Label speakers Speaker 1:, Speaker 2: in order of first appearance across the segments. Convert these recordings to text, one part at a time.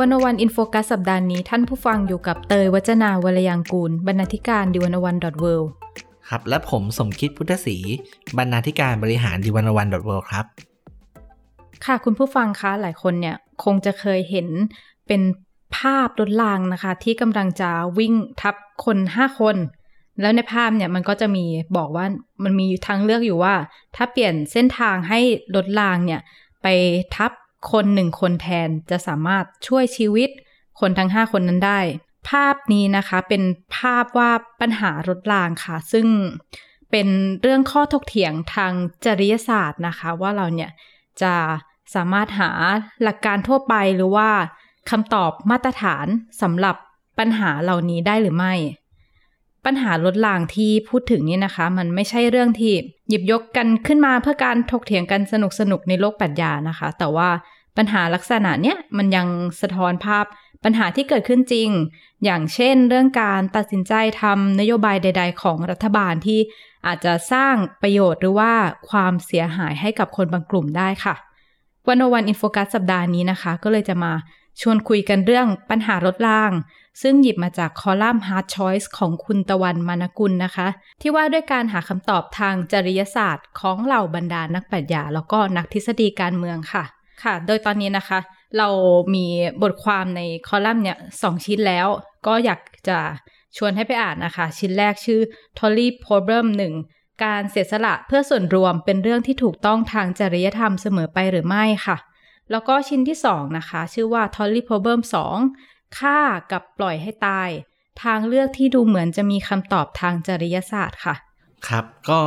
Speaker 1: วันวันอินโฟกัสสัปดาห์นี้ท่านผู้ฟังอยู่กับเตยวัจนาวรยางกูล บรรณาธิการดิวันวันดอทเว
Speaker 2: ครับ และผมสมคิดพุทธศรีบรรณาธิการบริหารดีวันวันดอทเวครับ
Speaker 1: ค่ะคุณผู้ฟังคะหลายคนเนี่ยคงจะเคยเห็นเป็นภาพรถรางนะคะ ที่กำลังจะวิ่งทับคนห้าคน แล้วในภาพเนี่ยมันก็จะมีบอกว่ามันมีทางเลือกอยู่ว่า ถ้าเปลี่ยนเส้นทางให้รถรางเนี่ยไปทับ คนหนึ่งคนแทนจะสามารถช่วยชีวิตคนทั้งห้าคนนั้นได้ ภาพนี้นะคะเป็นภาพว่าปัญหารถรางค่ะ ซึ่งเป็นเรื่องข้อถกเถียงทางจริยศาสตร์นะคะ ว่าเราเนี่ยจะสามารถหาหลักการทั่วไปหรือว่าคำตอบมาตรฐานสำหรับปัญหาเหล่านี้ได้หรือไม่ ปัญหารถรางที่พูดถึงนี่นะคะ มันไม่ใช่เรื่องที่หยิบยกกันขึ้นมาเพื่อการถกเถียงกันสนุกสนุกในโลกปรัชญานะคะ แต่ว่าปัญหาลักษณะเนี้ยมันยังสะท้อนภาพปัญหาที่เกิดขึ้นจริง อย่างเช่น เรื่องการตัดสินใจทำนโยบายใด ๆ ของรัฐบาลที่อาจจะสร้างประโยชน์หรือว่าความเสียหายให้กับคนบางกลุ่มได้ค่ะวันวันอินโฟกัสสัปดาห์นี้นะคะ ก็เลยจะมาชวนคุยกันเรื่องปัญหารถราง ซึ่งหยิบมาจากคอลัมน์ Hard Choice ของคุณตะวันมานกุลนะคะ ที่ว่าด้วยการหาคำตอบทางจริยศาสตร์ของเหล่าบรรดานักปรัชญาแล้วก็นักทฤษฎีการเมืองค่ะ ค่ะ โดยตอนนี้นะคะ เรามีบทความในคอลัมน์เนี่ยสองชิ้นแล้ว ก็อยากจะชวนให้ไปอ่านนะคะ ชิ้นแรกชื่อ Tolly Problem 1 การเสียสละเพื่อส่วนรวมเป็นเรื่องที่ถูกต้องทางจริยธรรมเสมอไปหรือไม่ค่ะแล้วก็ชิ้นที่ 2 นะคะ ชื่อว่า Tolly Problem 2 ฆ่ากับปล่อยให้ตาย ทางเลือกที่ดูเหมือนจะมีคำตอบทางจริยศาสตร์ค่ะ
Speaker 2: ครับก็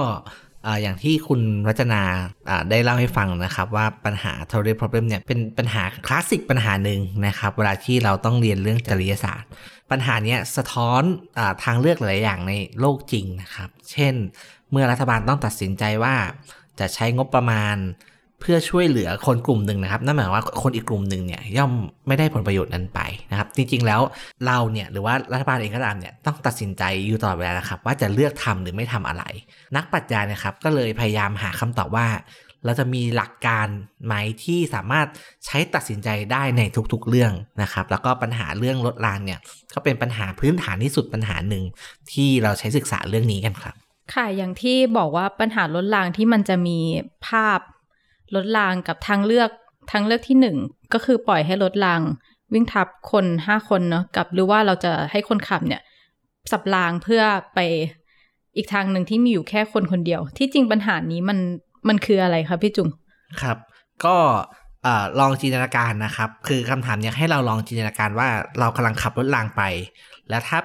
Speaker 2: อย่างที่คุณรัชนาได้เล่าให้ฟังนะครับ ว่าปัญหา t o r y problem เนี่ยเป็นปัญหาคลาสสิกปัญหาหนึ่งนะครับ เวลาที่เราต้องเรียนเรื่องจริยศาสตร์ ปัญหานี้สะท้อนอทางเลือกหลายอย่างในโลกจริงนะครับ เช่น เมื่อรัฐบาลต้องตัดสินใจว่าจะใช้งบประมาณ เพื่อช่วยเหลือคนกลุ่มหนึ่งนะครับนั่นหมายว่าคนอีกกลุ่มหนึ่งเนี่ยย่อมไม่ได้ผลประโยชน์นั้นไปนะครับ จริงๆแล้วเราเนี่ยหรือว่ารัฐบาลเองก็ตามเนี่ยต้องตัดสินใจอยู่ตลอดเวลานะครับ ว่าจะเลือกทำหรือไม่ทำอะไร นักปรัชญานะครับก็เลยพยายามหาคำตอบว่า เราจะมีหลักการไหมที่สามารถใช้ตัดสินใจได้ในทุกๆเรื่องนะครับ แล้วก็ปัญหาเรื่องลดรางเนี่ยก็เป็นปัญหาพื้นฐานที่สุดปัญหาหนึ่งที่เราใช้ศึกษาเรื่องนี้กันครับ
Speaker 1: ค่ะอย่างที่บอกว่าปัญหาลดรางที่มันจะมีภาพ รถรางกับทางเลือกทางเลือกที่หนึ่งก็คือปล่อยให้รถราง วิ่งทับคนห้าคนเนาะกับหรือว่าเราจะให้คนขับเนี่ย สับรางเพื่อไปอีกทางหนึ่งที่มีอยู่แค่คนคนเดียว ที่จริงปัญหานี้มันมันคืออะไรครับพี่จุง
Speaker 2: ครับ ก็ลองจินตนาการนะครับ คือคำถามเนี่ยให้เราลองจินตนาการว่าเรากำลังขับรถรางไป แล้วถ้า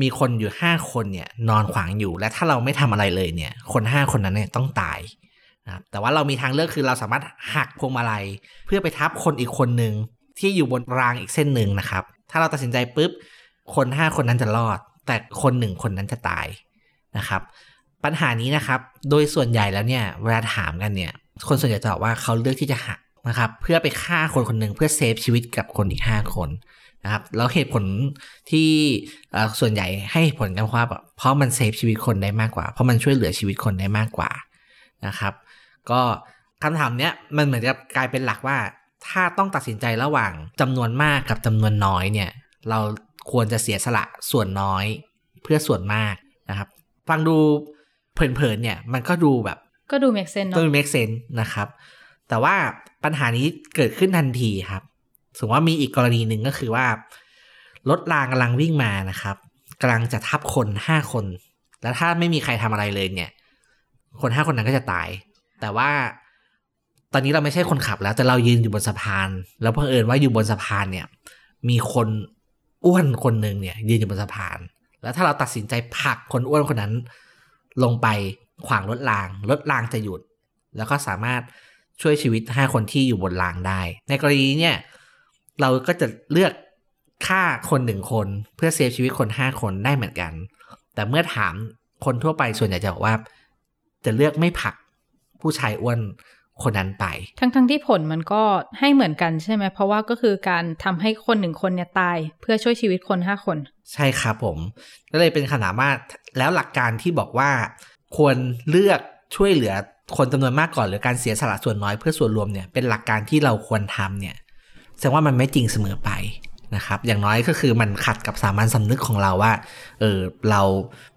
Speaker 2: มีคนอยู่ห้าคนเนี่ยนอนขวางอยู่ และถ้าเราไม่ทำอะไรเลยเนี่ย คนห้าคนนั้นเนี่ยต้องตาย นะแต่ว่าเรามีทางเลือกคือเราสามารถหักพวงมาลัย เพื่อไปทับคนอีกคนหนึ่งที่อยู่บนรางอีกเส้นหนึ่งนะครับ ถ้าเราตัดสินใจปุ๊บคนห้าคนนั้นจะรอด แต่คนหนึ่งคนนั้นจะตายนะครับ ปัญหานี้นะครับ โดยส่วนใหญ่แล้วเนี่ยเวลาถามกันเนี่ย คนส่วนใหญ่จะบอกว่าเขาเลือกที่จะหักนะครับ เพื่อไปฆ่าคนคนหนึ่งเพื่อเซฟชีวิตกับคนอีกห้าคนนะครับแล้วเหตุผลที่ส่วนใหญ่ให้ผลกันว่าเพราะมันเซฟชีวิตคนได้มากกว่า เพราะมันช่วยเหลือชีวิตคนได้มากกว่านะครับ ก็คำถามเนี้ยมันเหมือนจะกลายเป็นหลักว่า ถ้าต้องตัดสินใจระหว่างจำนวนมากกับจำนวนน้อยเนี่ย เราควรจะเสียสละส่วนน้อยเพื่อส่วนมากนะครับ ฟังดูเพลินๆเนี่ยมันก็ดูแบบ
Speaker 1: ก็ดู make sense เนาะ
Speaker 2: ก็ดู make sense นะครับ แต่ว่าปัญหานี้เกิดขึ้นทันทีครับสมมติว่ามีอีกกรณีหนึ่งก็คือว่ารถรางกำลังวิ่งมานะครับกำลังจะทับคนห้าคน แล้วถ้าไม่มีใครทำอะไรเลยเนี่ย คนห้าคนนั้นก็จะตาย แต่ว่าตอนนี้เราไม่ใช่คนขับแล้ว แต่เรายืนอยู่บนสะพาน แล้วเพิ่งเอิญว่าอยู่บนสะพานเนี่ย มีคนอ้วนคนหนึ่งเนี่ย ยืนอยู่บนสะพาน แล้วถ้าเราตัดสินใจผลักคนอ้วนคนนั้น ลงไปขวางรถรางรถรางจะหยุด แล้วก็สามารถช่วยชีวิตห้าคนที่อยู่บนรางได้ ในกรณีเนี่ย เราก็จะเลือกฆ่าคนหนึ่งคนเพื่อเซฟชีวิตคนห้าคนได้เหมือนกัน แต่เมื่อถามคนทั่วไปส่วนใหญ่จะบอกว่า จะเลือกไม่ผลัก ผู้ชายอ้วนคนนั้นไป
Speaker 1: ทั้งทั้งที่ผลมันก็ให้เหมือนกันใช่ไหม เพราะว่าก็คือการทำให้คนหนึ่งคนเนี่ยตาย เพื่อช่วยชีวิตคนห้าคน
Speaker 2: ใช่ครับผมก็เลยเป็นคำถามว่าแล้วหลักการที่บอกว่า ควรเลือกช่วยเหลือคนจำนวนมากก่อนหรือการเสียสละส่วนน้อยเพื่อส่วนรวมเนี่ยเป็นหลักการที่เราควรทำเนี่ยแสดงว่ามันไม่จริงเสมอไป นะครับ อย่างน้อยก็คือมันขัดกับสามัญสำนึกของเราว่า เออเรา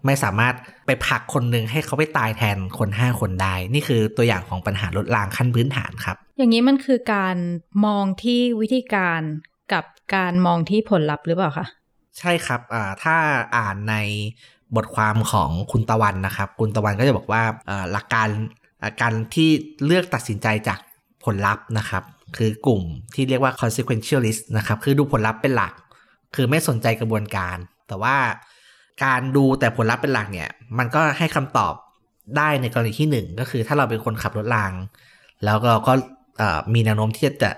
Speaker 2: ไม่สามารถไปผลักคนหนึ่งให้เขาไปตายแทนคนห้าคนได้ นี่คือตัวอย่างของปัญหาลดรางขั้นพื้นฐานครับ
Speaker 1: อย่างนี้มันคือการมองที่วิธีการกับการมองที่ผลลัพธ์หรือเปล่าคะ
Speaker 2: ใช่ครับอ่าถ้าอ่านในบทความของคุณตะวันนะครับ คุณตะวันก็จะบอกว่าอ่าหลักการอ่าการที่เลือกตัดสินใจจากผลลัพธ์นะครับ คือกลุ่มที่เรียกว่า consequentialist นะครับ คือดูผลลัพธ์เป็นหลัก คือไม่สนใจกระบวนการ แต่ว่าการดูแต่ผลลัพธ์เป็นหลักเนี่ย มันก็ให้คำตอบได้ในกรณีที่หนึ่งก็คือถ้าเราเป็นคนขับรถราง แล้วเราก็มีแนวโน้มที่จะ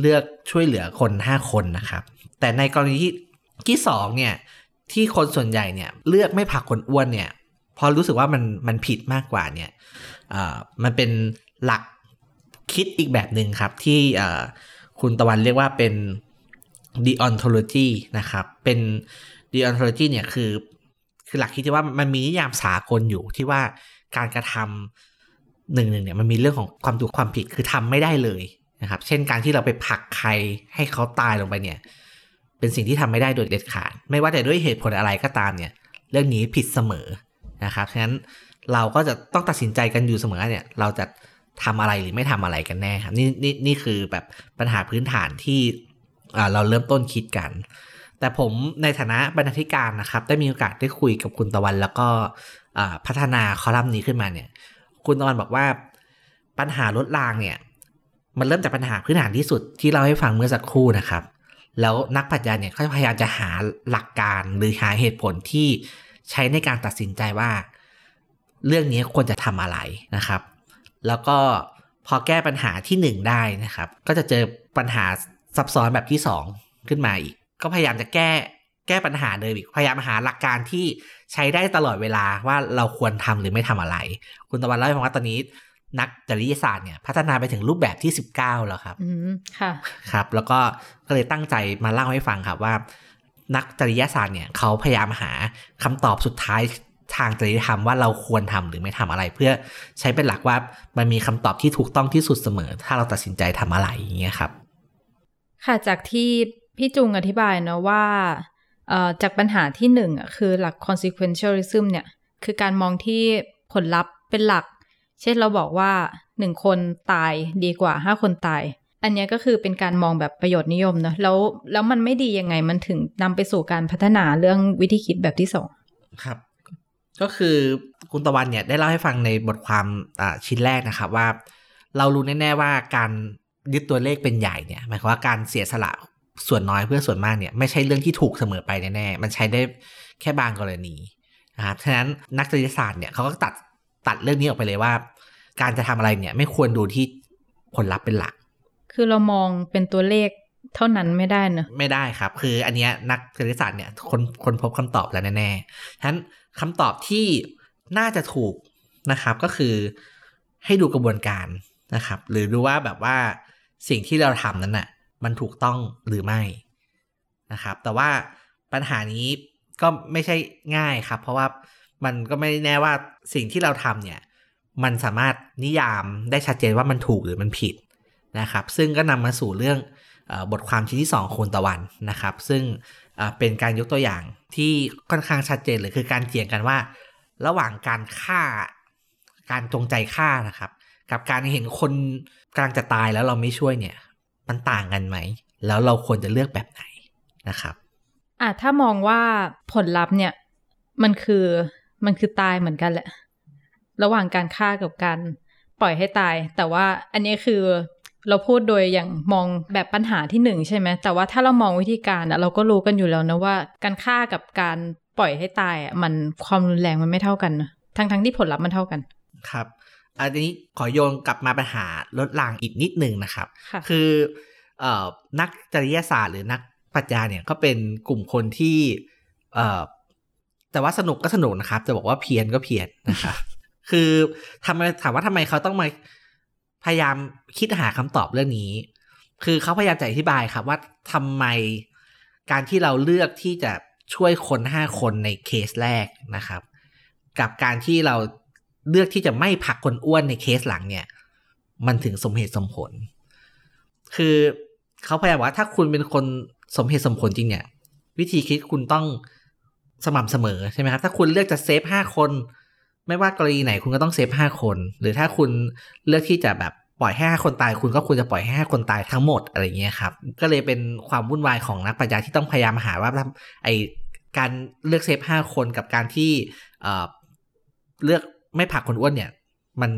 Speaker 2: เลือกช่วยเหลือคน 5 คนนะครับ แต่ในกรณีที่ที่สองเนี่ยที่คนส่วนใหญ่เนี่ยเลือกไม่ผักคนอ้วนเนี่ยพอรู้สึกว่ามันมันผิดมากกว่าเนี่ยมันเป็นหลัก คิดอีกแบบหนึ่งครับที่คุณตะวันเรียกว่าเป็น deontology นะครับ เป็น deontology เนี่ยคือ คือหลักคิดที่ว่ามันมีนิยามสากลอยู่ที่ว่าการกระทำหนึ่งหนึ่งเนี่ยมันมีเรื่องของความถูกความผิดคือทำไม่ได้เลยนะครับ เช่นการที่เราไปผลักใครให้เขาตายลงไปเนี่ย เป็นสิ่งที่ทำไม่ได้โดยเด็ดขาด ไม่ว่าแต่ด้วยเหตุผลอะไรก็ตามเนี่ย เรื่องนี้ผิดเสมอนะครับ ฉะนั้นเราก็จะต้องตัดสินใจกันอยู่เสมอเนี่ย เราจะ ทำอะไรหรือไม่ทำอะไรกันแน่ครับนี่นี่นี่คือแบบปัญหาพื้นฐานที่เราเริ่มต้นคิดกัน แต่ผมในฐานะบรรณาธิการนะครับ ได้มีโอกาสได้คุยกับคุณตะวัน แล้วก็พัฒนาคอลัมน์นี้ขึ้นมาเนี่ย คุณตะวันบอกว่าปัญหาลดรางเนี่ย มันเริ่มจากปัญหาพื้นฐานที่สุดที่เราให้ฟังเมื่อสักครู่นะครับ แล้วนักปรัชญาเนี่ยก็พยายามจะหาหลักการหรือหาเหตุผลที่ใช้ในการตัดสินใจว่า เรื่องนี้ควรจะทำอะไรนะครับ แล้วก็พอแก้ปัญหาที่หนึ่งได้นะครับ ก็จะเจอปัญหาซับซ้อนแบบที่สองขึ้นมาอีก ก็พยายามจะแก้แก้ปัญหาเดิมอีก พยายามหาหลักการที่ใช้ได้ตลอดเวลาว่าเราควรทำหรือไม่ทำอะไร คุณตะวันเล่าให้ฟังว่าตอนนี้นักจริยศาสตร์เนี่ยพัฒนาไปถึงรูปแบบที่ 19 แล้วครับ
Speaker 1: อืม ค่ะ
Speaker 2: ครับ แล้วก็ก็เลยตั้งใจมาเล่าให้ฟังครับว่า นักจริยศาสตร์เนี่ยเขาพยายามหาคำตอบสุดท้าย ทางจริยธรรมว่าเราควรทำหรือไม่ทำอะไร เพื่อใช้เป็นหลักว่ามันมีคำตอบที่ถูกต้องที่สุดเสมอ ถ้าเราตัดสินใจทำอะไรอย่างเงี้ยครับ
Speaker 1: ค่ะจากที่พี่จุงอธิบายเนาะว่าเอ่อจากปัญหาที่หนึ่งอะคือหลัก consequentialism เนี่ย คือการมองที่ผลลัพธ์เป็นหลัก เช่นเราบอกว่าหนึ่งคนตายดีกว่าห้าคนตาย อันเนี้ยก็คือเป็นการมองแบบประโยชน์นิยมเนอะแล้วแล้วมันไม่ดียังไงมันถึงนำไปสู่การพัฒนาเรื่องวิธีคิดแบบที่สอง
Speaker 2: ครับ ก็คือคุณตะวันเนี่ยได้เล่าให้ฟังในบทความอ่าชิ้นแรกนะครับว่า เรารู้แน่ๆว่าการยึดตัวเลขเป็นใหญ่เนี่ยหมายความว่าการเสียสละส่วนน้อยเพื่อส่วนมากเนี่ยไม่ใช่เรื่องที่ถูกเสมอไปแน่ๆมันใช้ได้แค่บางกรณีนะครับฉะนั้นนักจริยศาสตร์เนี่ยเขาก็ตัดตัดเรื่องนี้ออกไปเลยว่า การจะทำอะไรเนี่ยไม่ควรดูที่ผลลัพธ์เป็นหลัก
Speaker 1: คือเรามองเป็นตัวเลขเท่านั้นไม่ได้เนอะ
Speaker 2: ไม่ได้ครับ คืออันเนี้ยนักคณิตศาสตร์เนี่ยคนคนพบคำตอบแล้วแน่ๆฉะนั้น คำตอบที่น่าจะถูกนะครับก็คือให้ดูกระบวนการนะครับ หรือดูว่าแบบว่าสิ่งที่เราทำนั้นน่ะมันถูกต้องหรือไม่นะครับ แต่ว่าปัญหานี้ก็ไม่ใช่ง่ายครับ เพราะว่ามันก็ไม่แน่ว่าสิ่งที่เราทำเนี่ย มันสามารถนิยามได้ชัดเจนว่ามันถูกหรือมันผิดนะครับ ซึ่งก็นำมาสู่เรื่อง บทความชิ้นที่2ของคุณตะวันนะครับ ซึ่งเอ่อเป็นการยกตัวอย่างที่ค่อนข้างชัดเจนเลยคือการเถียงกันว่า ระหว่างการฆ่า การจงใจฆ่านะครับ กับการเห็นคนกำลังจะตายแล้วเราไม่ช่วยเนี่ย มันต่างกันไหม แล้วเราควรจะเลือกแบบไหนนะครับ
Speaker 1: อะถ้ามองว่าผลลัพธ์เนี่ย มันคือมันคือตายเหมือนกันแหละ ระหว่างการฆ่ากับการปล่อยให้ตาย แต่ว่าอันนี้คือ เราพูดโดยอย่างมองแบบปัญหาที่หนึ่งใช่ไหม แต่ว่าถ้าเรามองวิธีการอะเราก็รู้กันอยู่แล้วนะว่า การฆ่ากับการปล่อยให้ตายอะมันความรุนแรงมันไม่เท่ากันนะทั้งทั้งๆที่ผลลัพธ์มันเท่ากัน
Speaker 2: ครับ อันนี้ขอโยนกลับมาปัญหาลดรางอีกนิดหนึ่งนะครับ
Speaker 1: ค่ะ
Speaker 2: คือเอ่อนักจริยศาสตร์หรือนักปรัชญาเนี่ยก็เป็นกลุ่มคนที่เอ่อแต่ว่าสนุกก็สนุกนะครับ จะบอกว่าเพี้ยนก็เพี้ยนนะครับ คือทำไมถามว่าทำไมเขาต้องมา พยายามคิดหาคำตอบเรื่องนี้ คือเขาพยายามจะอธิบายครับว่าทำไมการที่เราเลือกที่จะช่วยคนห้าคนในเคสแรกนะครับ กับการที่เราเลือกที่จะไม่ผลักคนอ้วนในเคสหลังเนี่ย มันถึงสมเหตุสมผล คือเขาพยายามว่าถ้าคุณเป็นคนสมเหตุสมผลจริงเนี่ย วิธีคิดคุณต้องสม่ำเสมอใช่ไหมครับ ถ้าคุณเลือกจะเซฟห้าคน ไม่ว่ากรณีไหนคุณก็ต้องเซฟห้าคน หรือถ้าคุณเลือกที่จะแบบปล่อยให้ห้าคนตาย คุณก็ควรจะปล่อยให้ห้าคนตายทั้งหมดอะไรเงี้ยครับก็เลยเป็นความวุ่นวายของนักปรัชญาที่ต้องพยายามหาว่าไอการเลือกเซฟห้าคนกับการที่เอ่อเลือกไม่ผลักคนอ้วนเนี่ย มัน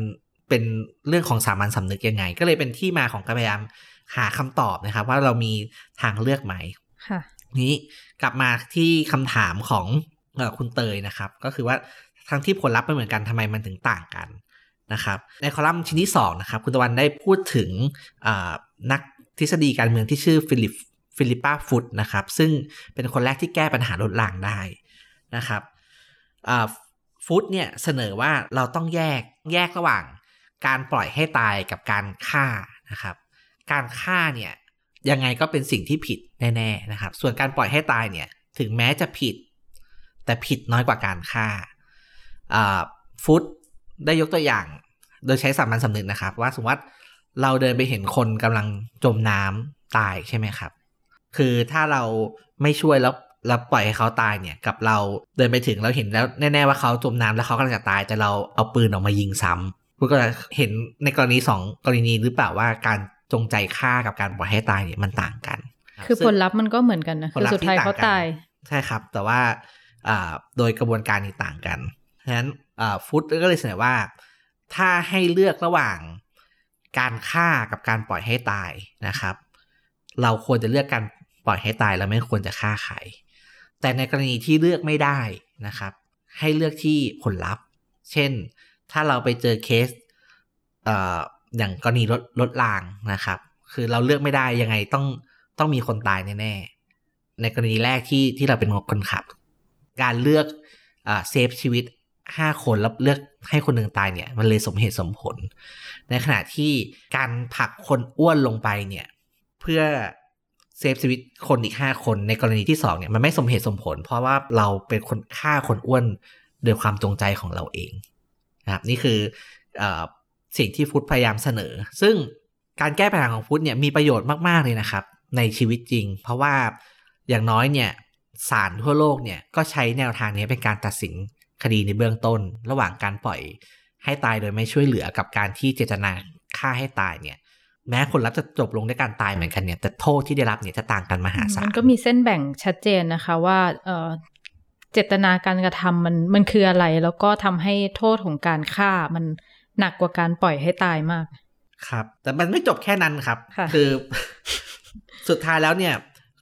Speaker 2: เป็นเรื่องของสามัญสำนึกยังไง ก็เลยเป็นที่มาของการพยายามหาคำตอบนะครับ ว่าเรามีทางเลือกไหม
Speaker 1: ครับ ที
Speaker 2: นี้กลับมาที่คำถามของเออคุณเตยนะครับ ก็คือว่า ทั้งที่ผลลัพธ์ไม่เหมือนกันทำไมมันถึงต่างกันนะครับ ในคอลัมน์ชิ้นที่สองนะครับคุณตะวันได้พูดถึงนักทฤษฎีการเมืองที่ชื่อฟิลิปฟิลิปปาฟุตนะครับซึ่งเป็นคนแรกที่แก้ปัญหารถรางได้นะครับฟุตเนี่ยเสนอว่าเราต้องแยกแยะระหว่างการปล่อยให้ตายกับการฆ่านะครับ การฆ่าเนี่ยยังไงก็เป็นสิ่งที่ผิดแน่ๆนะครับ ส่วนการปล่อยให้ตายเนี่ยถึงแม้จะผิด แต่ผิดน้อยกว่าการฆ่า ฟุตได้ยกตัวอย่าง โดยใช้สามัญสำนึกนะครับ ว่าสมมติว่าเราเดินไปเห็นคนกำลังจมน้ำตายใช่ไหมครับ คือถ้าเราไม่ช่วยแล้วเราปล่อยให้เขาตายเนี่ย กับเราเดินไปถึงเราเห็นแล้วแน่ ๆ ว่าเขาจมน้ำแล้วเขากำลังจะตาย แต่เราเอาปืนออกมายิงซ้ำคุณก็จะเห็นในกรณีสองกรณีหรือเปล่าว่าการจงใจฆ่ากับการปล่อยให้ตายเนี่ยมันต่างกัน
Speaker 1: คือผลลัพธ์มันก็เหมือนกันนะคือสุดท้ายเขาตาย
Speaker 2: ใช่ครับ แต่ว่าโดยกระบวนการนี้ต่างกัน ฉะนั้นฟุตก็เลยเสนอว่า ถ้าให้เลือกระหว่างการฆ่ากับการปล่อยให้ตายนะครับ เราควรจะเลือกการปล่อยให้ตายแล้วไม่ควรจะฆ่าใครแต่ในกรณีที่เลือกไม่ได้นะครับ ให้เลือกที่ผลลัพธ์ เช่น ถ้าเราไปเจอเคสออย่างกรณีรถรถรางนะครับ คือเราเลือกไม่ได้ยังไงต้องต้องมีคนตายแน่ๆในกรณีแรกที่ที่เราเป็นคนขับ การเลือกเซฟชีวิต ห้าคนแล้วเลือกให้คนหนึ่งตายเนี่ย มันเลยสมเหตุสมผล ในขณะที่การผลักคนอ้วนลงไปเนี่ย เพื่อเซฟชีวิตคนอีกห้าคนในกรณีที่สองเนี่ยมันไม่สมเหตุสมผล เพราะว่าเราเป็นคนฆ่าคนอ้วนโดยความจงใจของเราเองนะครับนี่คืออสิ่งที่ฟุตพยายามเสนอ ซึ่งการแก้ปัญหาของฟุตเนี่ยมีประโยชน์มาก ๆ เลยนะครับ ในชีวิตจริง เพราะว่าอย่างน้อยเนี่ยศาลทั่วโลกเนี่ยก็ใช้แนวทางนี้เป็นการตัดสิน คดีในเบื้องต้น ระหว่างการปล่อยให้ตายโดยไม่ช่วยเหลือกับการที่เจตนาฆ่าให้ตายเนี่ยแม้ผลลัพธ์จะจบลงด้วยการตายเหมือนกันเนี่ยแต่โทษที่ได้รับเนี่ยจะต่างกันมหาศาล
Speaker 1: มันก็มีเส้นแบ่งชัดเจนนะคะว่าเเจตนาการกระทำมันมันคืออะไร แล้วก็ทำให้โทษของการฆ่ามันหนักกว่าการปล่อยให้ตายมาก
Speaker 2: ครับ แต่มันไม่จบแค่นั้นครับ
Speaker 1: ค่ะ
Speaker 2: คือสุดท้ายแล้วเนี่ย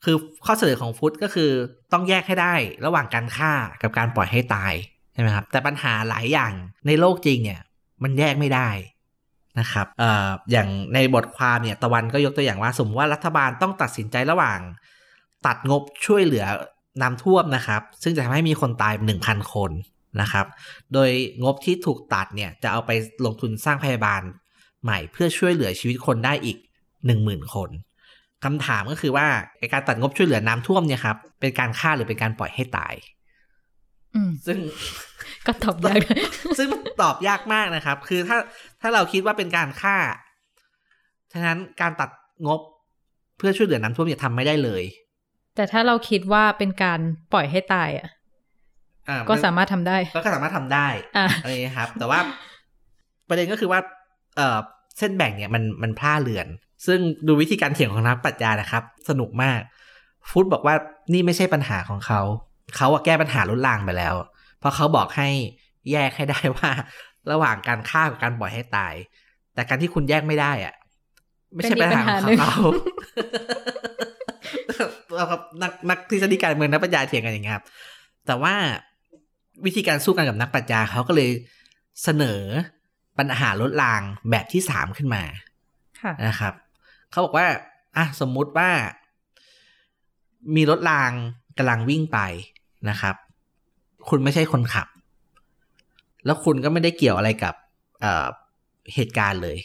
Speaker 2: คือข้อเสนอของฟุตก็คือต้องแยกให้ได้ ระหว่างการฆ่ากับการปล่อยให้ตาย ใช่ไหมครับแต่ปัญหาหลายอย่างในโลกจริงเนี่ยมันแยกไม่ได้นะครับเอ่ออย่างในบทความเนี่ยตะวันก็ยกตัวอย่างว่า สมมติว่ารัฐบาลต้องตัดสินใจระหว่าง ตัดงบช่วยเหลือน้ำท่วมนะครับ ซึ่งจะทำให้มีคนตาย 1,000 คนนะครับ โดยงบที่ถูกตัดเนี่ยจะเอาไปลงทุนสร้างพยาบาลใหม่เพื่อช่วยเหลือชีวิตคนได้อีก 10,000 คนคำถามก็คือว่าการตัดงบช่วยเหลือน้ำท่วมเนี่ยครับเป็นการฆ่าหรือเป็นการปล่อยให้ตาย ซึ่ง
Speaker 1: ก็ตอบยาก
Speaker 2: ซึ่งตอบยากมากนะครับ คือถ้าถ้าเราคิดว่าเป็นการฆ่า ฉะนั้นการตัดงบเพื่อช่วยเหลือน้ำท่วมเนี่ยทำไม่ได้เลย
Speaker 1: แต่ถ้าเราคิดว่าเป็นการปล่อยให้ตายอะก็สามารถทำได้
Speaker 2: ก็สามารถทำได้อะไรนะครับ แต่ว่าประเด็นก็คือว่า เออเส้นแบ่งเนี่ยมันมันพลาดเลือน ซึ่งดูวิธีการเถียงของนักปรัชญานะครับ สนุกมาก ฟุตบอกว่านี่ไม่ใช่ปัญหาของเขา เขาอะแก้ปัญหาลดลางไปแล้ว เพราะเขาบอกให้แยกให้ได้ว่า ระหว่างการฆ่ากับการปล่อยให้ตาย แต่การที่คุณแยกไม่ได้อะ ไม่ใช่ปัญหาของเขาเราครับนักนักทฤษฎีการเมืองนักปัญญาเถียงกันอย่างเงี้ยครับแต่ว่าวิธีการสู้กันกับนักปัญญาเขาก็เลยเสนอปัญหาลดลางแบบที่สามขึ้นมานะครับเขาบอกว่าอะสมมุติว่า มีรถรางกำลังวิ่งไป นะครับ คุณไม่ใช่คนขับ แล้วคุณก็ไม่ได้เกี่ยวอะไรกับเอ่อเหตุการณ์เลย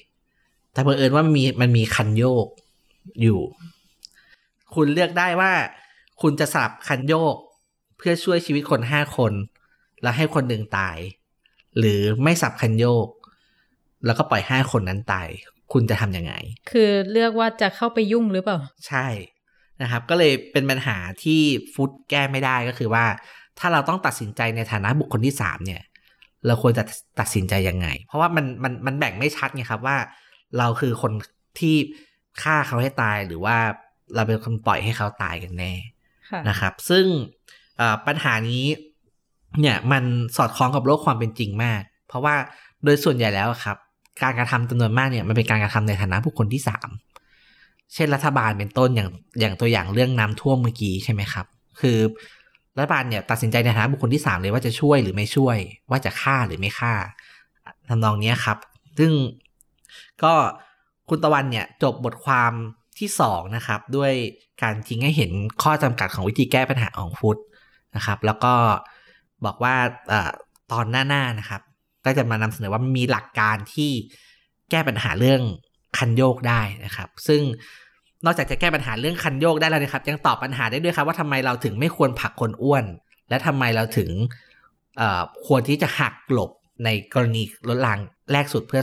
Speaker 2: แต่เผอิญว่ามันมีมันมีคันโยกอยู่ คุณเลือกได้ว่า คุณจะสลับคันโยกเพื่อช่วยชีวิตคนห้าคน แล้วให้คนหนึ่งตาย หรือไม่สับคันโยก แล้วก็ปล่อยห้าคนนั้นตาย คุณจะทำยังไง
Speaker 1: คือเลือกว่าจะเข้าไปยุ่งหรือเปล่า
Speaker 2: ใช่ นะครับ ก็เลยเป็นปัญหาที่ฟุตแก้ไม่ได้ก็คือว่า ถ้าเราต้องตัดสินใจในฐานะบุคคลที่สามเนี่ย เราควรจะตัดสินใจยังไง เพราะว่ามันมันมันแบ่งไม่ชัดไงครับว่า เราคือคนที่ฆ่าเขาให้ตายหรือว่าเราเป็นคนปล่อยให้เขาตายกันแน่
Speaker 1: ค่ะ
Speaker 2: นะครับ ซึ่งเอ่อปัญหานี้เนี่ยมันสอดคล้องกับโลกความเป็นจริงมาก เพราะว่าโดยส่วนใหญ่แล้วครับ การกระทำจำนวนมากเนี่ยมันเป็นการกระทำในฐานะบุคคลที่สาม เช่นรัฐบาลเป็นต้นอย่างอย่างตัวอย่างเรื่องน้ำท่วมเมื่อกี้ใช่ไหมครับ คือรัฐบาลเนี่ยตัดสินใจในฐานะบุคคลที่สามเลยว่าจะช่วยหรือไม่ช่วย ว่าจะฆ่าหรือไม่ฆ่าทำนองนี้ครับ ซึ่งก็คุณตะวันเนี่ยจบบทความที่สองนะครับด้วยการทิ้งให้เห็นข้อจำกัดของวิธีแก้ปัญหาของฟุตนะครับ แล้วก็บอกว่าอตอนหน้าๆนะครับ ก็จะมานำเสนอว่ามีหลักการที่แก้ปัญหาเรื่อง คันโยกได้นะครับ ซึ่งนอกจากจะแก้ปัญหาเรื่องคันโยกได้แล้วนะครับ ยังตอบปัญหาได้ด้วยครับว่าทำไมเราถึงไม่ควรผลักคนอ้วน และทำไมเราถึงเอ่อควรที่จะหักหลบในกรณีรถรางแรกสุดเพื่อ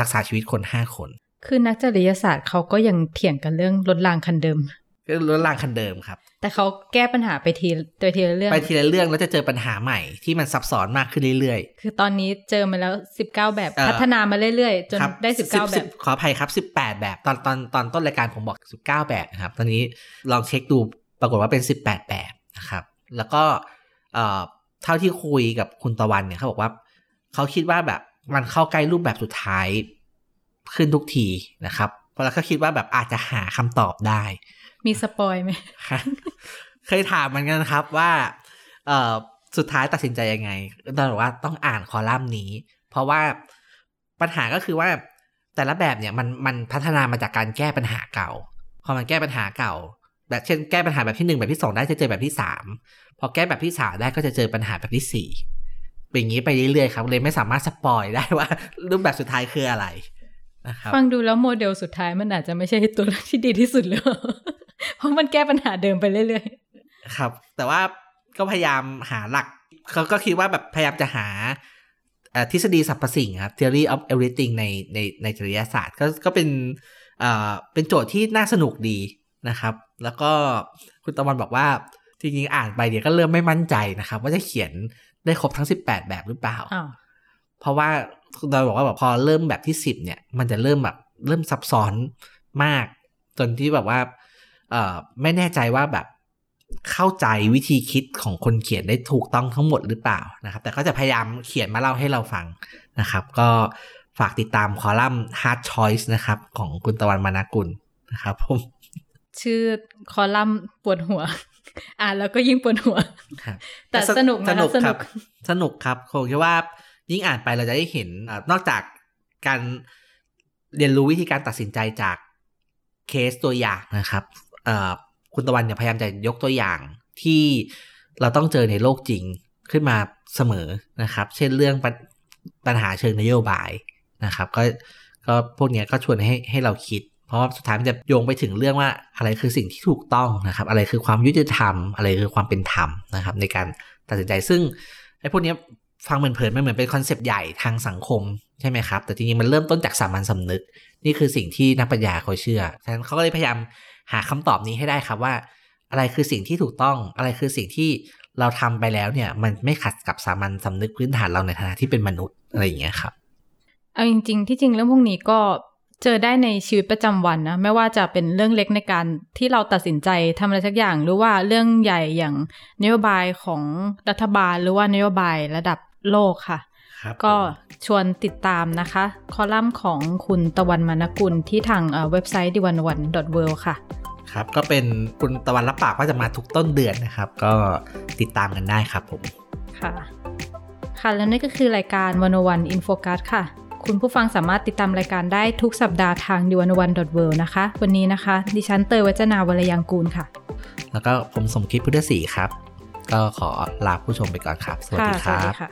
Speaker 2: รักษาชีวิตคนห้าคน
Speaker 1: คือนักจริยศาสตร์เขาก็ยังเถียงกันเรื่องรถรางคันเดิม
Speaker 2: ก็รถรางคันเดิมครับ
Speaker 1: แต่เขาแก้ปัญหาไปทีโดยทีละเรื่อง
Speaker 2: ไปทีละเรื่องแล้วจะเจอปัญหาใหม่ที่มันซับซ้อนมากขึ้นเรื่อย
Speaker 1: คือตอนนี้เจอมาแล้ว 19 แบบ
Speaker 2: เอ่อ
Speaker 1: พัฒนามาเรื่อยๆ จน
Speaker 2: ๆครับ
Speaker 1: ได้ 19 แบบ
Speaker 2: ขออภัยครับ 18 แบบตอนตอนตอนต้นรายการผมบอก 19 แบบนะครับ ตอนนี้ลองเช็คดูปรากฏว่าเป็น 18 แบบนะครับ แล้วก็เอ่อเท่าที่คุยกับคุณตะวันเนี่ยเขาบอกว่าเขาคิดว่าแบบมันเข้าใกล้รูปแบบสุดท้ายขึ้นทุกทีนะครับเพราะแล้วก็คิดว่าแบบอาจจะหาคำตอบได้
Speaker 1: มีสปอยไหม
Speaker 2: ครับเคยถามเหมือนกันนะครับว่า เอ่อสุดท้ายตัดสินใจยังไงตอนบอกว่าต้องอ่านคอลัมน์นี้ เพราะว่าปัญหาก็คือว่าแต่ละแบบเนี่ยมันมันพัฒนามาจากการแก้ปัญหาเก่า พอมันแก้ปัญหาเก่า แบบเช่นแก้ปัญหาแบบที่หนึ่งแบบที่สองได้จะเจอแบบที่สามพอแก้แบบที่สามได้ก็จะเจอปัญหาแบบที่สี่เป็นอย่างนี้ไปเรื่อยๆครับ เลยไม่สามารถสปอยได้ว่า รูปแบบสุดท้ายคืออะไรนะครับ
Speaker 1: ฟังดูแล้วโมเดลสุดท้ายมันอาจจะไม่ใช่ตัวเลือกที่ดีที่สุดเลย เพราะมันแก้ปัญหาเดิมไปเรื่อย
Speaker 2: ครับ แต่ว่าก็พยายามหาหลัก เขาก็คิดว่าแบบพยายามจะหาเอ่อทฤษฎีสรรพสิ่งครับ theory of everything ในในในจริยศาสตร์ ก็ก็เป็นเอ่อเป็นโจทย์ที่น่าสนุกดีนะครับ แล้วก็คุณตะวันบอกว่าจริงๆอ่านไปเดี๋ยวก็เริ่มไม่มั่นใจนะครับ ว่าจะเขียนได้ครบทั้ง 18 แบบหรือเปล่า
Speaker 1: ๆอ้าว
Speaker 2: เพราะว่าคุณตาบอกว่าแบบพอเริ่มแบบที่สิบเนี่ย มันจะเริ่มแบบเริ่มซับซ้อนมาก จนที่แบบว่าเอ่อ ไม่แน่ใจว่าแบบเข้าใจวิธีคิดของคนเขียนได้ถูกต้องทั้งหมดหรือเปล่านะครับ แต่ก็จะพยายามเขียนมาเล่าให้เราฟังนะครับ ก็ฝากติดตามคอลัมน์ Hard Choice นะครับ ของคุณตะวันมานากุลนะครับผม
Speaker 1: ชื่อคอลัมน์ปวดหัว อ่านแล้วก็ยิ่งปวดหัว
Speaker 2: ครับ
Speaker 1: แต่สนุกนะ
Speaker 2: สนุก
Speaker 1: สนุก
Speaker 2: ครับ สนุกครับผมคิดว่ายิ่งอ่านไปเราจะได้เห็นอานอกจากการเรียนรู้วิธีการตัดสินใจจากเคสตัวอย่างนะครับเอ่อ คุณตะวันเนี่ยพยายามจะยกตัวอย่างที่เราต้องเจอในโลกจริงขึ้นมาเสมอนะครับ เช่นเรื่องปัญปัญหาเชิงนโยบายนะครับ ก็ก็พวกนี้ก็ชวนให้ให้เราคิด เพราะสุดท้ายมันจะโยงไปถึงเรื่องว่าอะไรคือสิ่งที่ถูกต้องนะครับ อะไรคือความยุติธรรม อะไรคือความเป็นธรรมนะครับ ในการตัดสินใจซึ่งไอ้พวกนี้ฟังเหมือนเผินๆมันเหมือนเป็นคอนเซปต์ใหญ่ทางสังคมใช่ไหมครับ แต่จริงๆมันเริ่มต้นจากสามัญสำนึก นี่คือสิ่งที่นักปัญญาเขาเชื่อฉะนั้นเขาก็เลยพยายาม หาคำตอบนี้ให้ได้ครับว่า อะไรคือสิ่งที่ถูกต้อง อะไรคือสิ่งที่เราทำไปแล้วเนี่ย มันไม่ขัดกับสามัญสำนึกพื้นฐานเราในฐานะที่เป็นมนุษย์อะไรอย่างเงี้ยครับ
Speaker 1: เอาจริง ๆ ที่จริงเรื่องพวกนี้ก็เจอได้ในชีวิตประจำวันนะไม่ว่าจะเป็นเรื่องเล็กในการที่เราตัดสินใจทำอะไรสักอย่าง หรือว่าเรื่องใหญ่อย่างนโยบายของรัฐบาล หรือว่านโยบายระดับโลกค่ะ
Speaker 2: ครับ
Speaker 1: ก็
Speaker 2: ผม
Speaker 1: ชวนติดตามนะคะ คอลัมน์ของคุณตะวันมานกุลที่ทางเอ่อเว็บไซต์ The 101 .world ค่ะ
Speaker 2: ครับ ก็เป็นคุณตะวันรับปากว่าจะมาทุกต้นเดือนนะครับ ก็ติดตามกันได้ครับผม
Speaker 1: ค่ะ ค่ะแล้วนี่ก็คือรายการ101 In Focus ค่ะ คุณผู้ฟังสามารถติดตามรายการได้ทุกสัปดาห์ทาง The 101 dot world นะคะ วันนี้นะคะ ดิฉันเตยวจนาวรรลยางกูรค่ะ
Speaker 2: แล้วก็ผมสมคิดพุทธศรีครับ ก็ขอลาผู้ชมไปก่อนครับ สวัสดีค
Speaker 1: ค่ะสวัส
Speaker 2: รั
Speaker 1: ดี
Speaker 2: บ
Speaker 1: ค่ะ